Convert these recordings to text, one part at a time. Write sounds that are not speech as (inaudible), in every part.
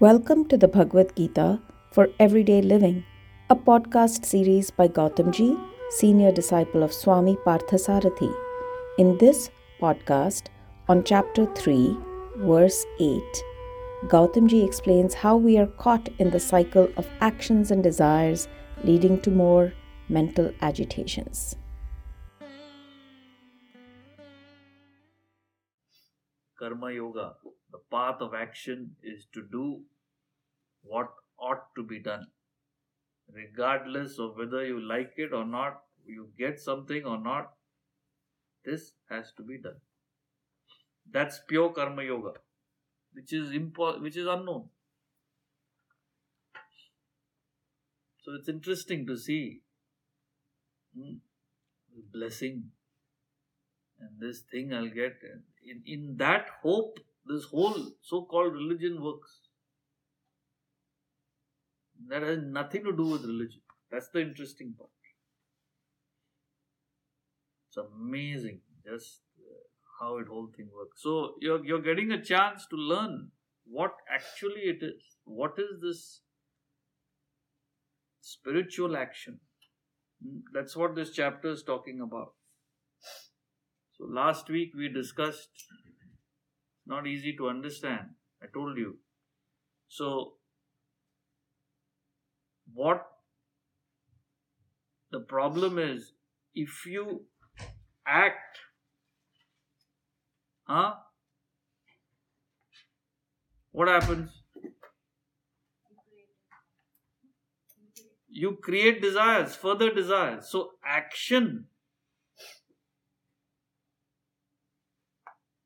Welcome to the Bhagavad Gita for Everyday Living, a podcast series by Gautamji, senior disciple of Swami Parthasarathy. In this podcast, on chapter 3, verse 8, Gautamji explains how we are caught in the cycle of actions and desires leading to more mental agitations. Karma Yoga, the path of action is to do what ought to be done. Regardless of whether you like it or not, you get something or not, this has to be done. That's pure Karma Yoga, which is impo- which is unknown. So it's interesting to see hmm, blessing and this thing I'll get. In, in that hope, this whole so called religion works. That has nothing to do with religion. That's the interesting part. It's amazing just uh, how it whole thing works. So you're you're getting a chance to learn what actually it is. What is this spiritual action? Hmm, that's what this chapter is talking about. So last week we discussed not easy to understand. I told you. So what the problem is if you act huh what happens you create desires further desires so action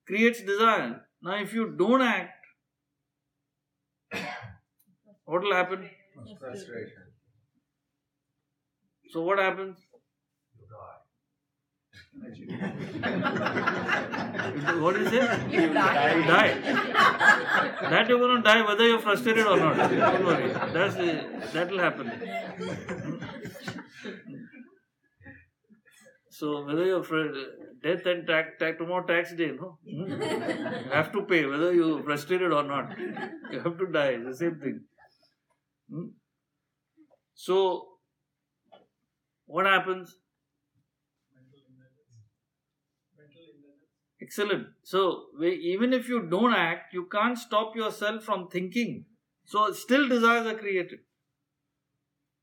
creates desire now if you don't act what will happen Frustration. So what happens? You die. (laughs) What is it? You die. You die. That you're going to die whether you're frustrated or not. Don't worry. That's that will happen. So whether you're fr- death and tax, tax tomorrow tax day, no, you (laughs) have to pay whether you're frustrated or not. You have to die. It's the same thing. Hmm? So what happens? Excellent. So, we- even if you don't act, you can't stop yourself from thinking. So, still desires are created.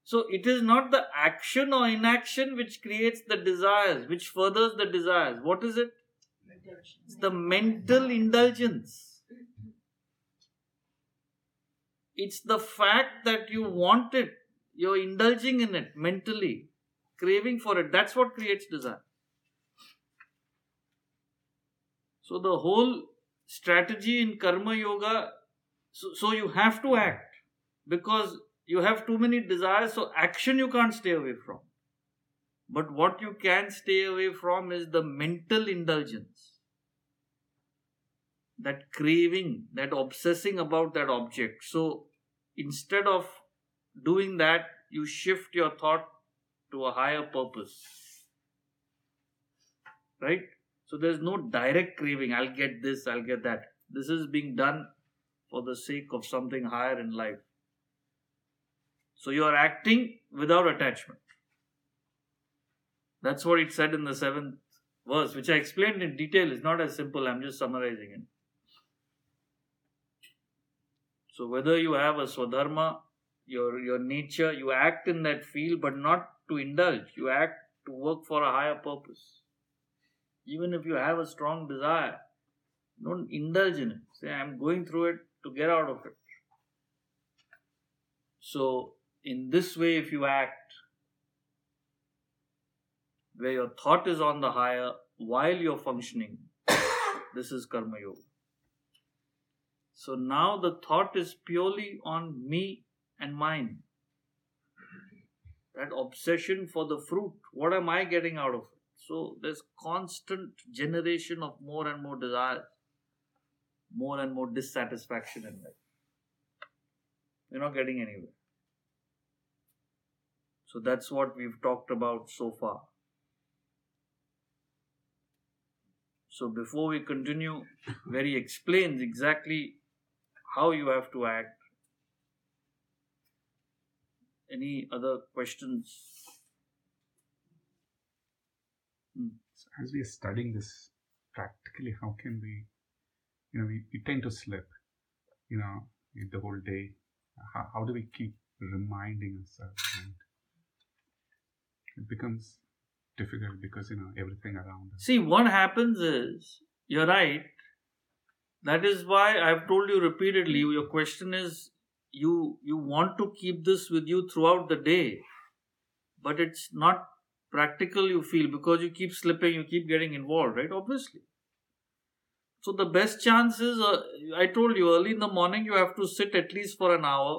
So, it is not the action or inaction which creates the desires, which furthers the desires. What is it? It's the mental indulgence. It's the fact that you want it, you're indulging in it mentally, craving for it. That's what creates desire. So the whole strategy in karma yoga, so, so you have to act because you have too many desires, so action you can't stay away from. But what you can stay away from is the mental indulgence. That craving, that obsessing about that object. So instead of doing that, you shift your thought to a higher purpose. Right? So there's no direct craving, I'll get this, I'll get that. This is being done for the sake of something higher in life. So you are acting without attachment. That's what it said in the seventh verse, which I explained in detail. It's not as simple, I'm just summarizing it. So whether you have a swadharma, your your nature, you act in that field, but not to indulge. You act to work for a higher purpose. Even if you have a strong desire, don't indulge in it. Say, I'm going through it to get out of it. So, in this way, if you act, where your thought is on the higher while you're functioning, (coughs) this is Karma Yoga. So now the thought is purely on me and mine. That obsession for the fruit. What am I getting out of it? So there's constant generation of more and more desires, more and more dissatisfaction in life. You're not getting anywhere. So that's what we've talked about so far. So before we continue, he explains exactly how you have to act any other questions? Hmm. So as we are studying this practically, how can we, you know, we, we tend to slip, you know, the whole day. How, how do we keep reminding ourselves? And it becomes difficult because, you know, everything around us. See, what happens is, you're right. That is why I've told you repeatedly, your question is you you want to keep this with you throughout the day but it's not practical you feel because you keep slipping you keep getting involved right obviously so the best chance is uh, i told you early in the morning you have to sit at least for an hour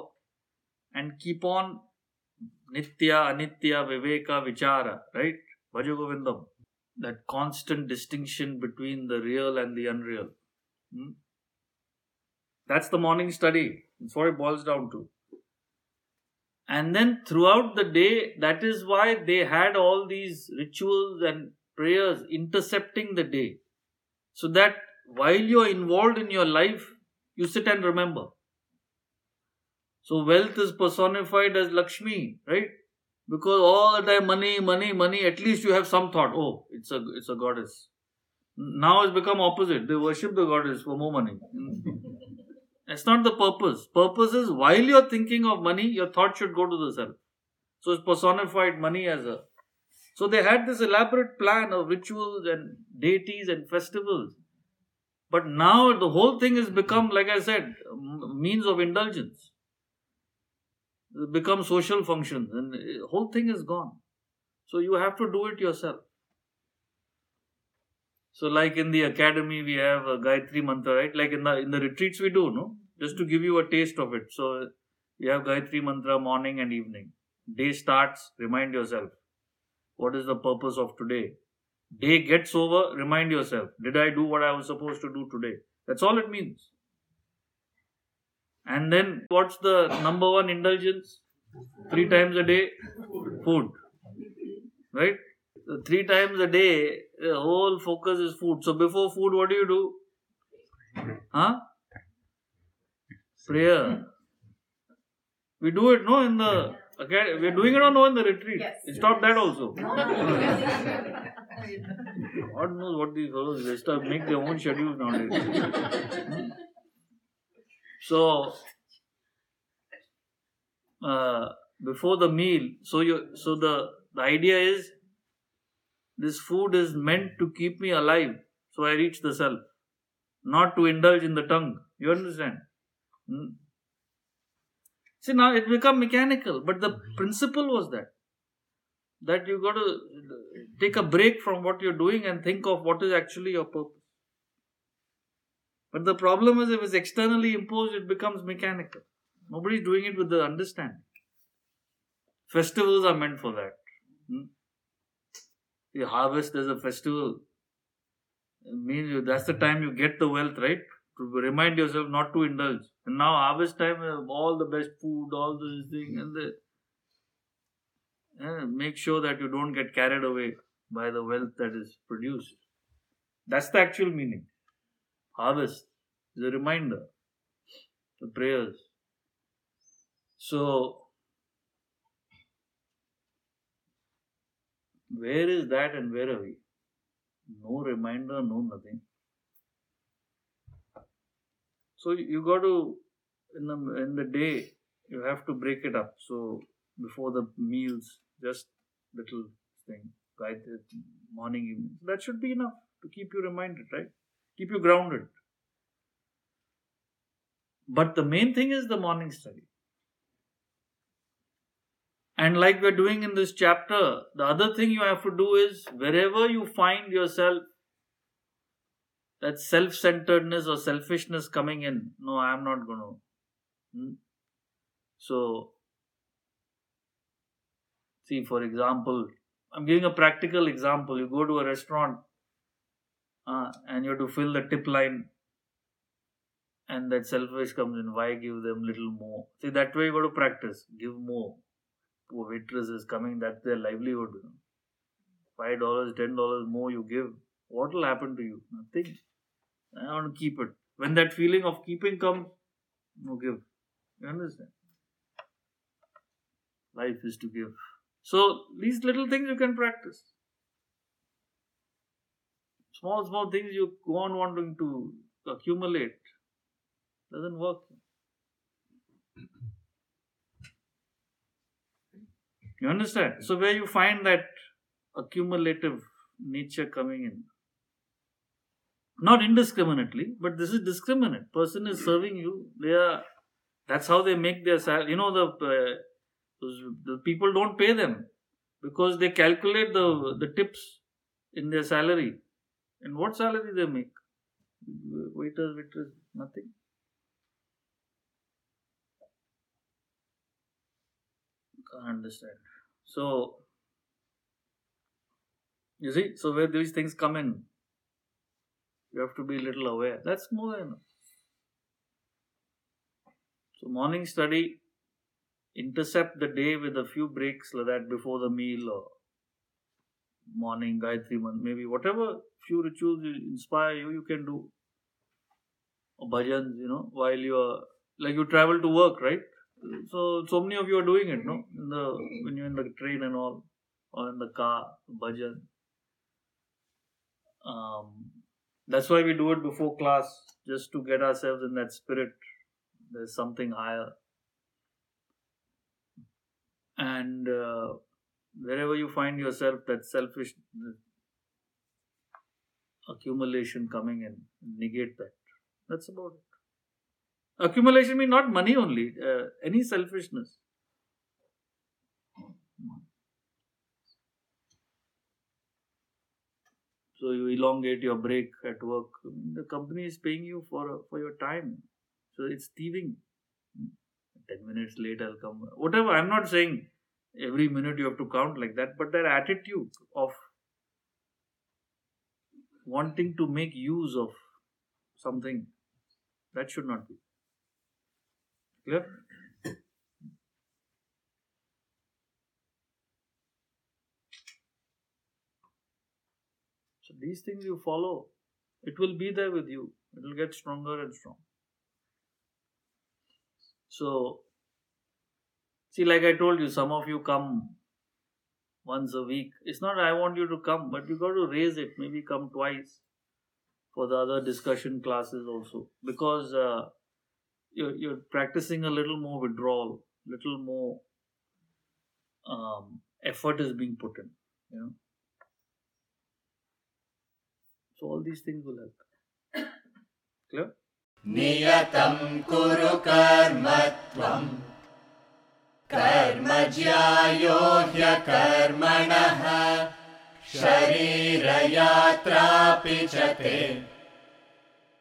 and keep on nitya anitya viveka vichara right Bhajagovindam that constant distinction between the real and the unreal hmm? that's the morning study that's what it boils down to. And then throughout the day, that is why they had all these rituals and prayers intercepting the day. So that while you're involved in your life, you sit and remember. So wealth is personified as Lakshmi, right? Because all the time money, money, money, at least you have some thought, oh, it's a it's a goddess. Now it's become opposite. They worship the goddess for more money. (laughs) That's not the purpose. Purpose is while you're thinking of money, your thought should go to the self. So it's personified money as a. So they had this elaborate plan of rituals and deities and festivals. But now the whole thing has become, like I said, means of indulgence. It becomes social functions and uh, whole thing is gone. So you have to do it yourself. So, like in the academy, we have a Gayatri Mantra, right? Like in the in the retreats, we do, no? Just to give you a taste of it. So, you have Gayatri Mantra morning and evening. Day starts, remind yourself, what is the purpose of today? Day gets over, remind yourself, did I do what I was supposed to do today? That's all it means. And then, what's the number one indulgence? Three times a day, food. Right? three times a day, the whole focus is food. So before food, what do you do? Huh? Prayer. We do it, no, in the okay, we're doing it or no in the retreat. Yes. Stop that also. (laughs) God knows what these fellows they start make their own schedules nowadays. (laughs) so uh, before the meal, so you so the the idea is this food is meant to keep me alive, so I reach the self, not to indulge in the tongue. You understand? Hmm? See, now it become mechanical, but the principle was that that you got to take a break from what you're doing and think of what is actually your purpose. But the problem is, if it's externally imposed, it becomes mechanical. Nobody's doing it with the understanding. Festivals are meant for that. Hmm? the harvest as a festival it means you, that's the time you get the wealth, right? To remind yourself not to indulge. And now harvest time, all the best food, all this thing, and the make sure that you don't get carried away by the wealth that is produced. That's the actual meaning. Harvest is a reminder. The prayers. So Where is that and where are we? No reminder, no nothing. So you got to in the in the day you have to break it up. So before the meals, just little thing, right? Morning, evening. That should be enough to keep you reminded, right? Keep you grounded. But the main thing is the morning study. And like we're doing in this chapter, the other thing you have to do is wherever you find yourself, that self centeredness or selfishness coming in, no, I'm not going to. Hmm? So, see, for example, I'm giving a practical example. You go to a restaurant uh, and you have to fill the tip line, and that selfish comes in. Why give them little more? See, that way you got to practice. Give more Poor waitress is coming, that's their livelihood. Five dollars, ten dollars more you give, what will happen to you? Nothing. I want to keep it. When that feeling of keeping comes, no give. You understand? Life is to give. So these little things you can practice. Small, small things you go on wanting to accumulate doesn't work. You understand? So where you find that accumulative nature coming in. Not indiscriminately, but this is discriminate. Person is serving you. They are. That's how they make their salary. You know the uh, the people don't pay them because they calculate the the tips in their salary. And what salary they make? Waiters, waiters, nothing. Can't understand. So, you see, so where these things come in, you have to be a little aware. That's more than enough. So, morning study, intercept the day with a few breaks like that before the meal or morning Gayatri maybe whatever few rituals inspire you, you can do. Bhajans, you know, while you are like you travel to work, right? So so many of you are doing it, no? In the when you're in the train and all, or in the car, bhajan. Um, that's why we do it before class, just to get ourselves in that spirit. There's something higher, and uh, wherever you find yourself, that selfish accumulation coming in, negate that. That's about it. Accumulation means not money only, uh, any selfishness. So you elongate your break at work. The company is paying you for for your time, so it's thieving. Ten minutes late, I'll come. Whatever. I'm not saying every minute you have to count like that, but that attitude of wanting to make use of something that should not be. Clear? So these things you follow, it will be there with you. It will get stronger and strong. So, see, like I told you, some of you come once a week. It's not I want you to come, but you got to raise it. Maybe come twice for the other discussion classes also, because uh, you're, you're practicing a little more withdrawal, little more um, effort is being put in. You know. So all these things will help. Clear? नियतं कुरु कर्म त्वम् कर्म ज्यायो ह्यकर्मणः शरीरयात्रापि च ते।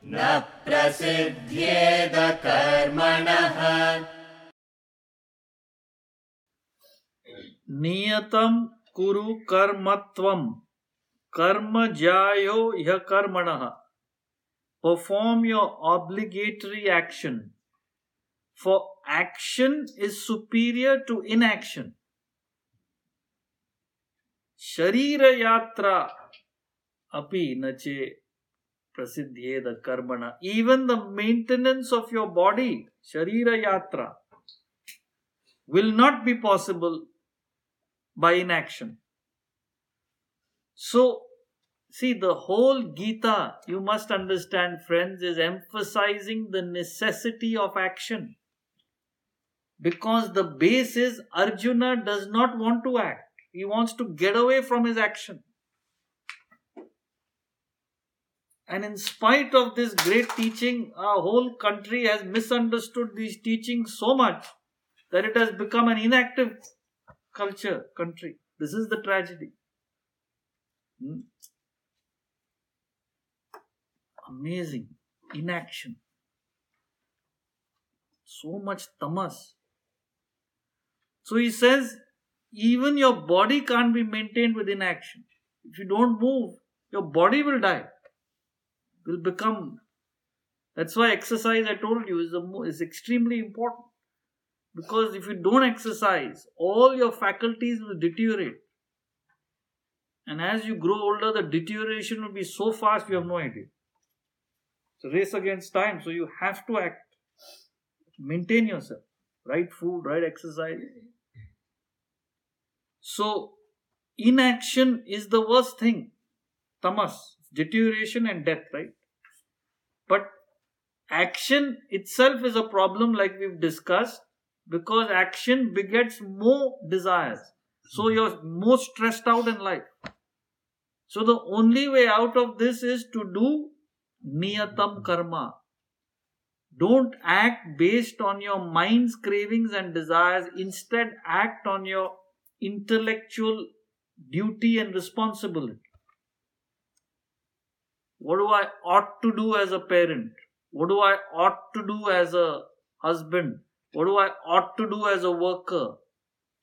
न प्रसिद्ध्येद कर्मणः नियतं कुरु कर्मत्वं। कर्म ज्यायो ह्य कर्मणः perform your obligatory action. For action is superior to inaction. Sharira yatra api nache prasiddhyeda karmana. Even the maintenance of your body sharira yatra will not be possible by inaction. So See, the whole Gita, you must understand, friends, is emphasizing the necessity of action. Because the base is Arjuna does not want to act, he wants to get away from his action. And in spite of this great teaching, our whole country has misunderstood these teachings so much that it has become an inactive culture country. This is the tragedy. Hmm? amazing inaction. So much tamas. So he says, even your body can't be maintained with inaction. If you don't move, your body will die. Will become. That's why exercise, I told you, is, a, is extremely important. Because if you don't exercise, all your faculties will deteriorate. And as you grow older, the deterioration will be so fast you have no idea. It's a race against time, so you have to act. Maintain yourself. Right food, right exercise. So, inaction is the worst thing. Tamas, deterioration and death, right? But action itself is a problem, like we've discussed, because action begets more desires. So hmm. you're more stressed out in life. So the only way out of this is to do niyatam karma. Don't act based on your mind's cravings and desires. Instead, act on your intellectual duty and responsibility. What do I ought to do as a parent? What do I ought to do as a husband? What do I ought to do as a worker?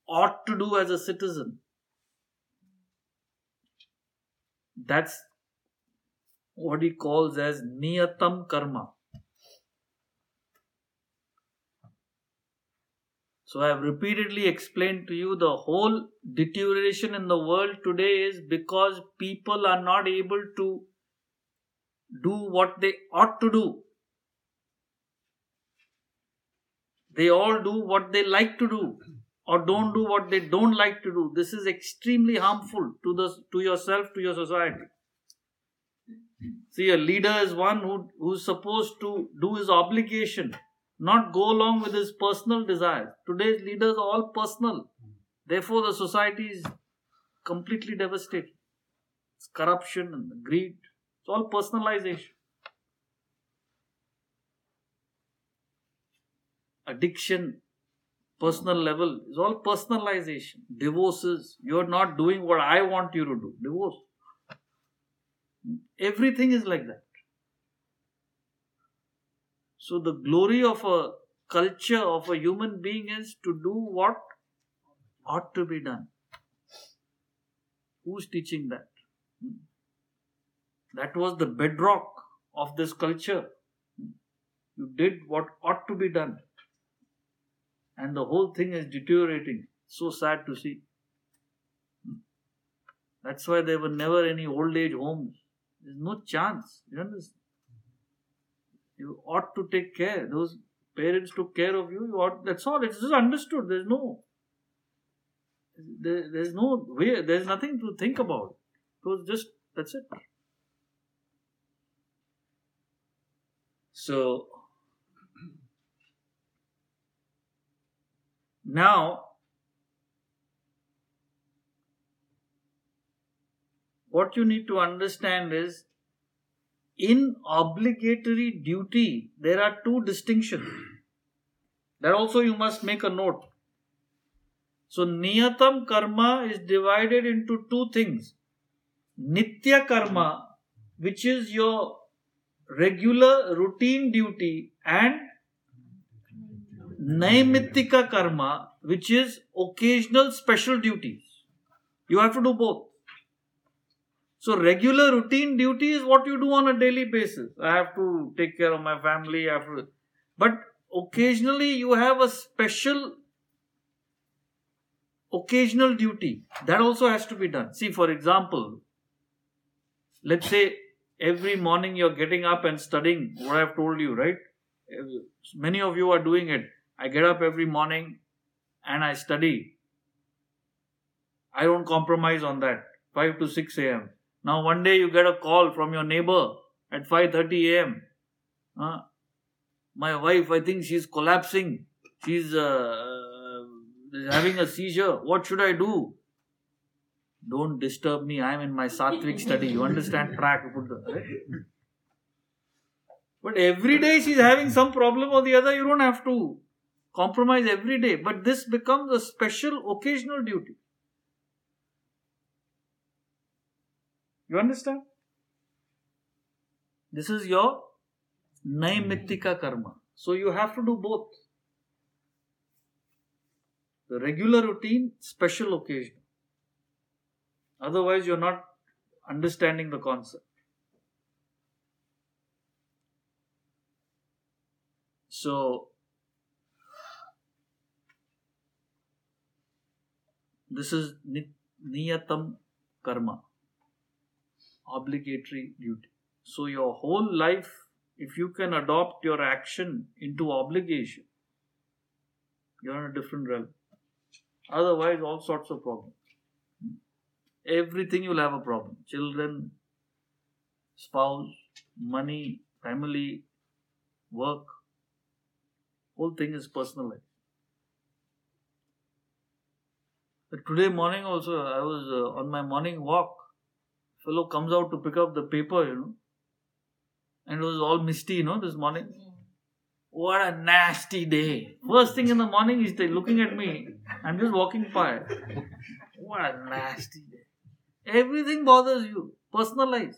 Ought to do as a citizen? That's what he calls as niyatam karma. So I have repeatedly explained to you the whole deterioration in the world today is because people are not able to do what they ought to do. They all do what they like to do or don't do what they don't like to do. This is extremely harmful to the to yourself, to your society. See, a leader is one who, who's supposed to do his obligation, not go along with his personal desires. Today's leaders are all personal. Therefore, the society is completely devastated. It's corruption and greed. It's all personalization. Addiction, personal level, is all personalization. Divorces, you're not doing what I want you to do. Divorce. Everything is like that. So, the glory of a culture of a human being is to do what ought to be done. Who's teaching that? Hmm. That was the bedrock of this culture. Hmm. You did what ought to be done. And the whole thing is deteriorating. So sad to see. Hmm. That's why there were never any old age homes. There's no chance. You understand? You ought to take care. Those parents took care of you. you ought, that's all. It's just understood. There's no. There, there's no way. There's nothing to think about. It was just that's it. So now what you need to understand is in obligatory duty there are two distinctions. That also you must make a note. So niyatam karma is divided into two things. Nitya karma which is your regular routine duty and naimittika karma which is occasional special duties. You have to do both so regular routine duty is what you do on a daily basis i have to take care of my family I have to, but occasionally you have a special occasional duty that also has to be done see for example let's say every morning you're getting up and studying what I've told you, right? Many of you are doing it. I get up every morning and I study. I don't compromise on that. 5 to 6 a.m. Now one day you get a call from your neighbor at 5:30 a.m. Uh, my wife, I think she's collapsing. She's uh, having a seizure. What should I do? Don't disturb me. I'm in my Sattvic study. You understand? Track. But every day she's having some problem or the other. You don't have to compromise every day. But this becomes a special occasional duty. You understand? This is your naimittika hmm. karma. So you have to do both. The regular routine, special occasion. Otherwise, you're not understanding the concept. So, this is niyatam karma, obligatory duty. So, your whole life, if you can adopt your action into obligation, you're in a different realm. Otherwise, all sorts of problems. everything you'll have a problem. Children, spouse, money, family, work. Whole thing is personal life. But today morning also, I was uh, on my morning walk. Fellow comes out to pick up the paper, you know, and it was all misty, you know, this morning. What a nasty day. First thing in the morning, he's looking at me. I'm just walking by. What a nasty day. Everything bothers you. Personalize.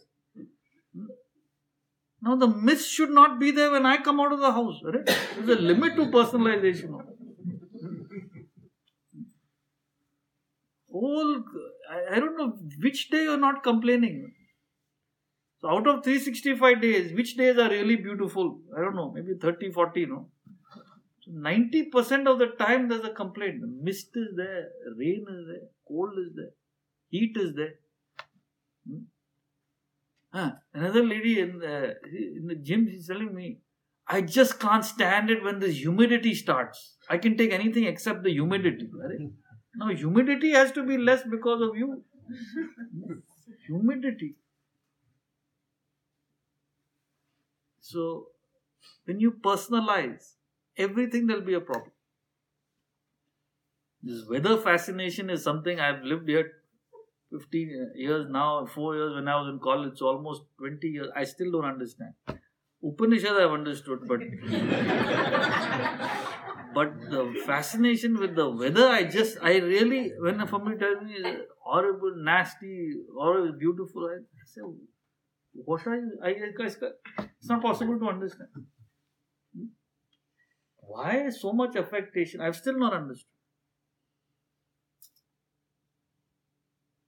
Now the mist should not be there when I come out of the house. Right? There's a limit to personalization. Whole, I, I don't know which day you're not complaining. So out of 365 days, which days are really beautiful? I don't know, maybe 30, 40, no? So 90% of the time there's a complaint. The Mist is there, rain is there, cold is there, heat is there. Hmm? Huh. Another lady in the, in the gym, she's telling me, I just can't stand it when the humidity starts. I can take anything except the humidity. Right? Now, humidity has to be less because of you. (laughs) humidity. So, when you personalize everything, there'll be a problem. This weather fascination is something I've lived here 15 years now, 4 years when I was in college, so almost 20 years. I still don't understand. Upanishad I've understood, but (laughs) (laughs) but the fascination with the weather, I just, I really, when somebody tells me horrible, nasty, horrible, beautiful, I say, what are you, I, it's not possible to understand. Hmm? Why so much affectation? I've still not understood.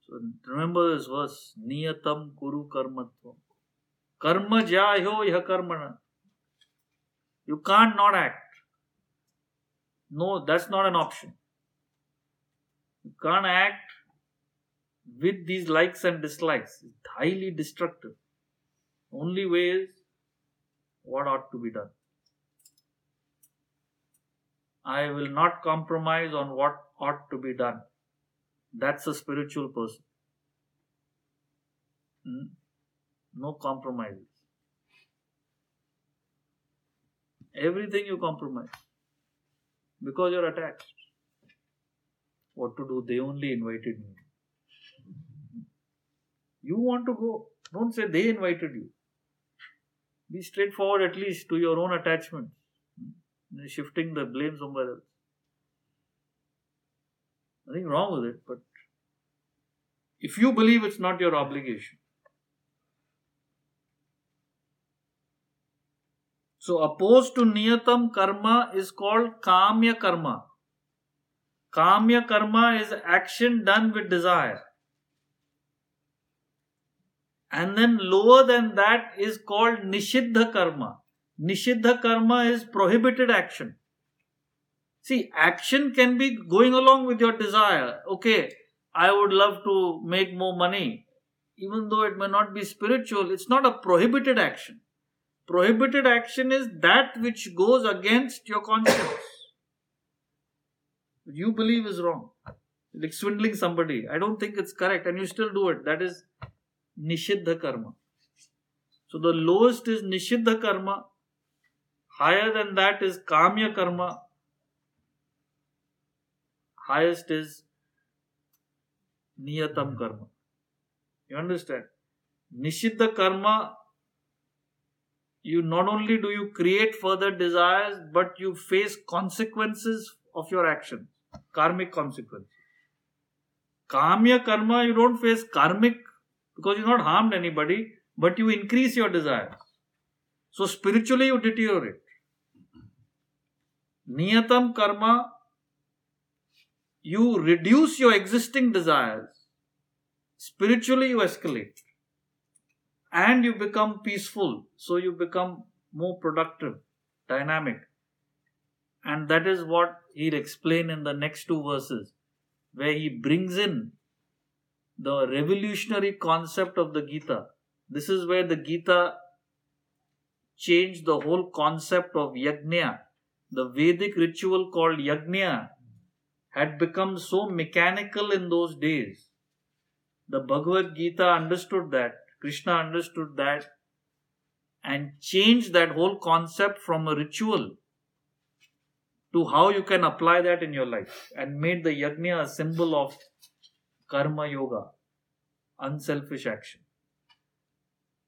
So remember this verse, Niyatam Kuru Karmatvam. Karma jahyo yah karmana. You can't not act. No, that's not an option. You can't act with these likes and dislikes. It's highly destructive. Only way is what ought to be done. I will not compromise on what ought to be done. That's a spiritual person. Hmm? No compromises. Everything you compromise because you're attached. What to do? They only invited me. You want to go. Don't say they invited you. Be straightforward at least to your own attachment. Hmm? Shifting the blame somewhere else. Nothing wrong with it, but if you believe it's not your obligation. So, opposed to niyatam karma is called kamya karma. Kamya karma is action done with desire. And then lower than that is called Nishiddha karma. Nishiddha karma is prohibited action. See, action can be going along with your desire. Okay, I would love to make more money. Even though it may not be spiritual, it's not a prohibited action. Prohibited action is that which goes against your conscience. You believe is wrong. Like swindling somebody. I don't think it's correct, and you still do it. That is Nishiddha karma. So the lowest is Nishiddha karma, higher than that is Kamya karma, highest is Niyatam karma. You understand? Nishiddha karma, you not only do you create further desires, but you face consequences of your actions, karmic consequences. Kamya karma, you don't face karmic because you've not harmed anybody, but you increase your desires. So spiritually you deteriorate. Niyatam karma, you reduce your existing desires. Spiritually you escalate. And you become peaceful. So you become more productive, dynamic. And that is what he'll explain in the next two verses, where he brings in the revolutionary concept of the Gita. This is where the Gita changed the whole concept of yajna. The Vedic ritual called yajna had become so mechanical in those days the Bhagavad Gita understood that, Krishna understood that, and changed that whole concept from a ritual to how you can apply that in your life and made the yajna a symbol of karma yoga, unselfish action.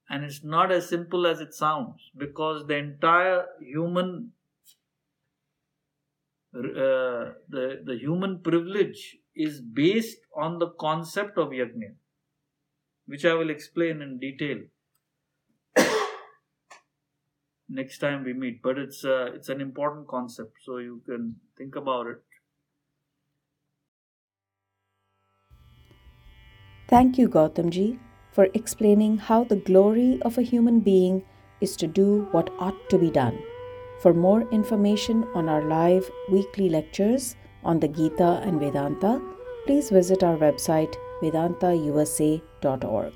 And it's not as simple as it sounds because the entire human uh, the, the human privilege is based on the concept of yajna, which I will explain in detail next time we meet. But it's uh, it's an important concept, so you can think about it. Thank you, Gautamji, for explaining how the glory of a human being is to do what ought to be done. For more information on our live weekly lectures on the Gita and Vedanta, please visit our website vedantausa.org.